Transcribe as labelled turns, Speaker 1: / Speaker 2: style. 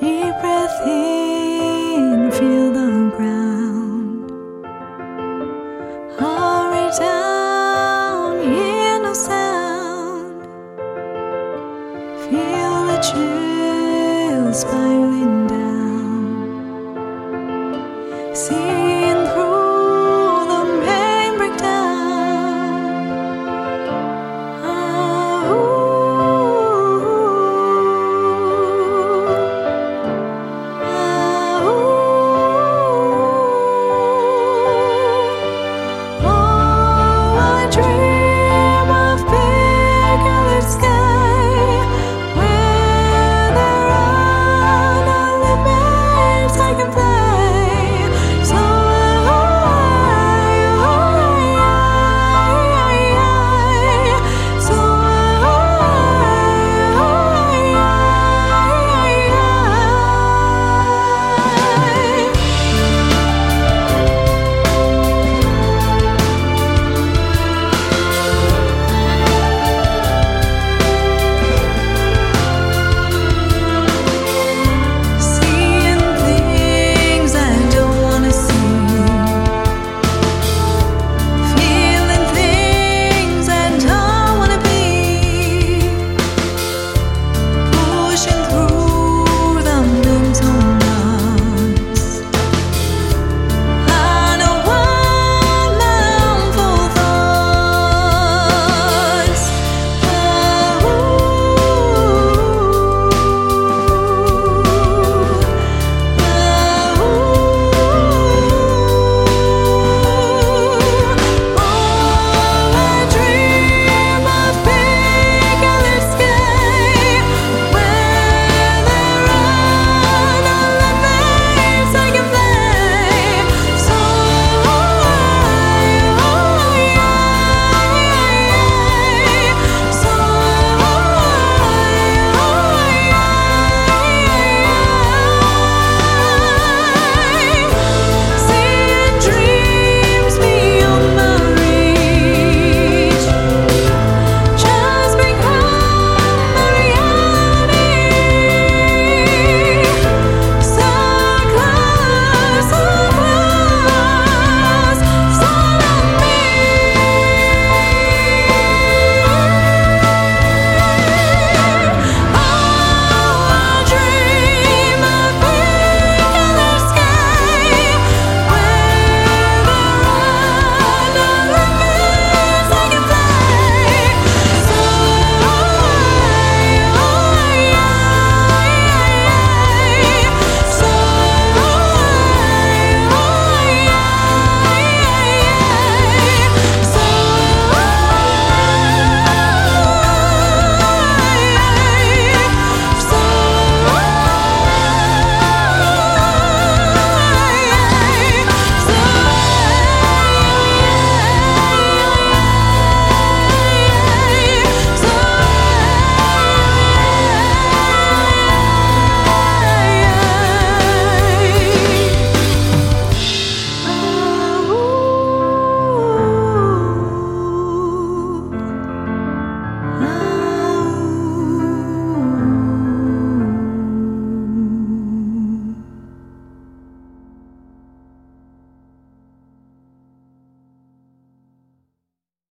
Speaker 1: Deep breath in, feel the ground. Hurry down, hear no sound. Feel the chill spiraling down. See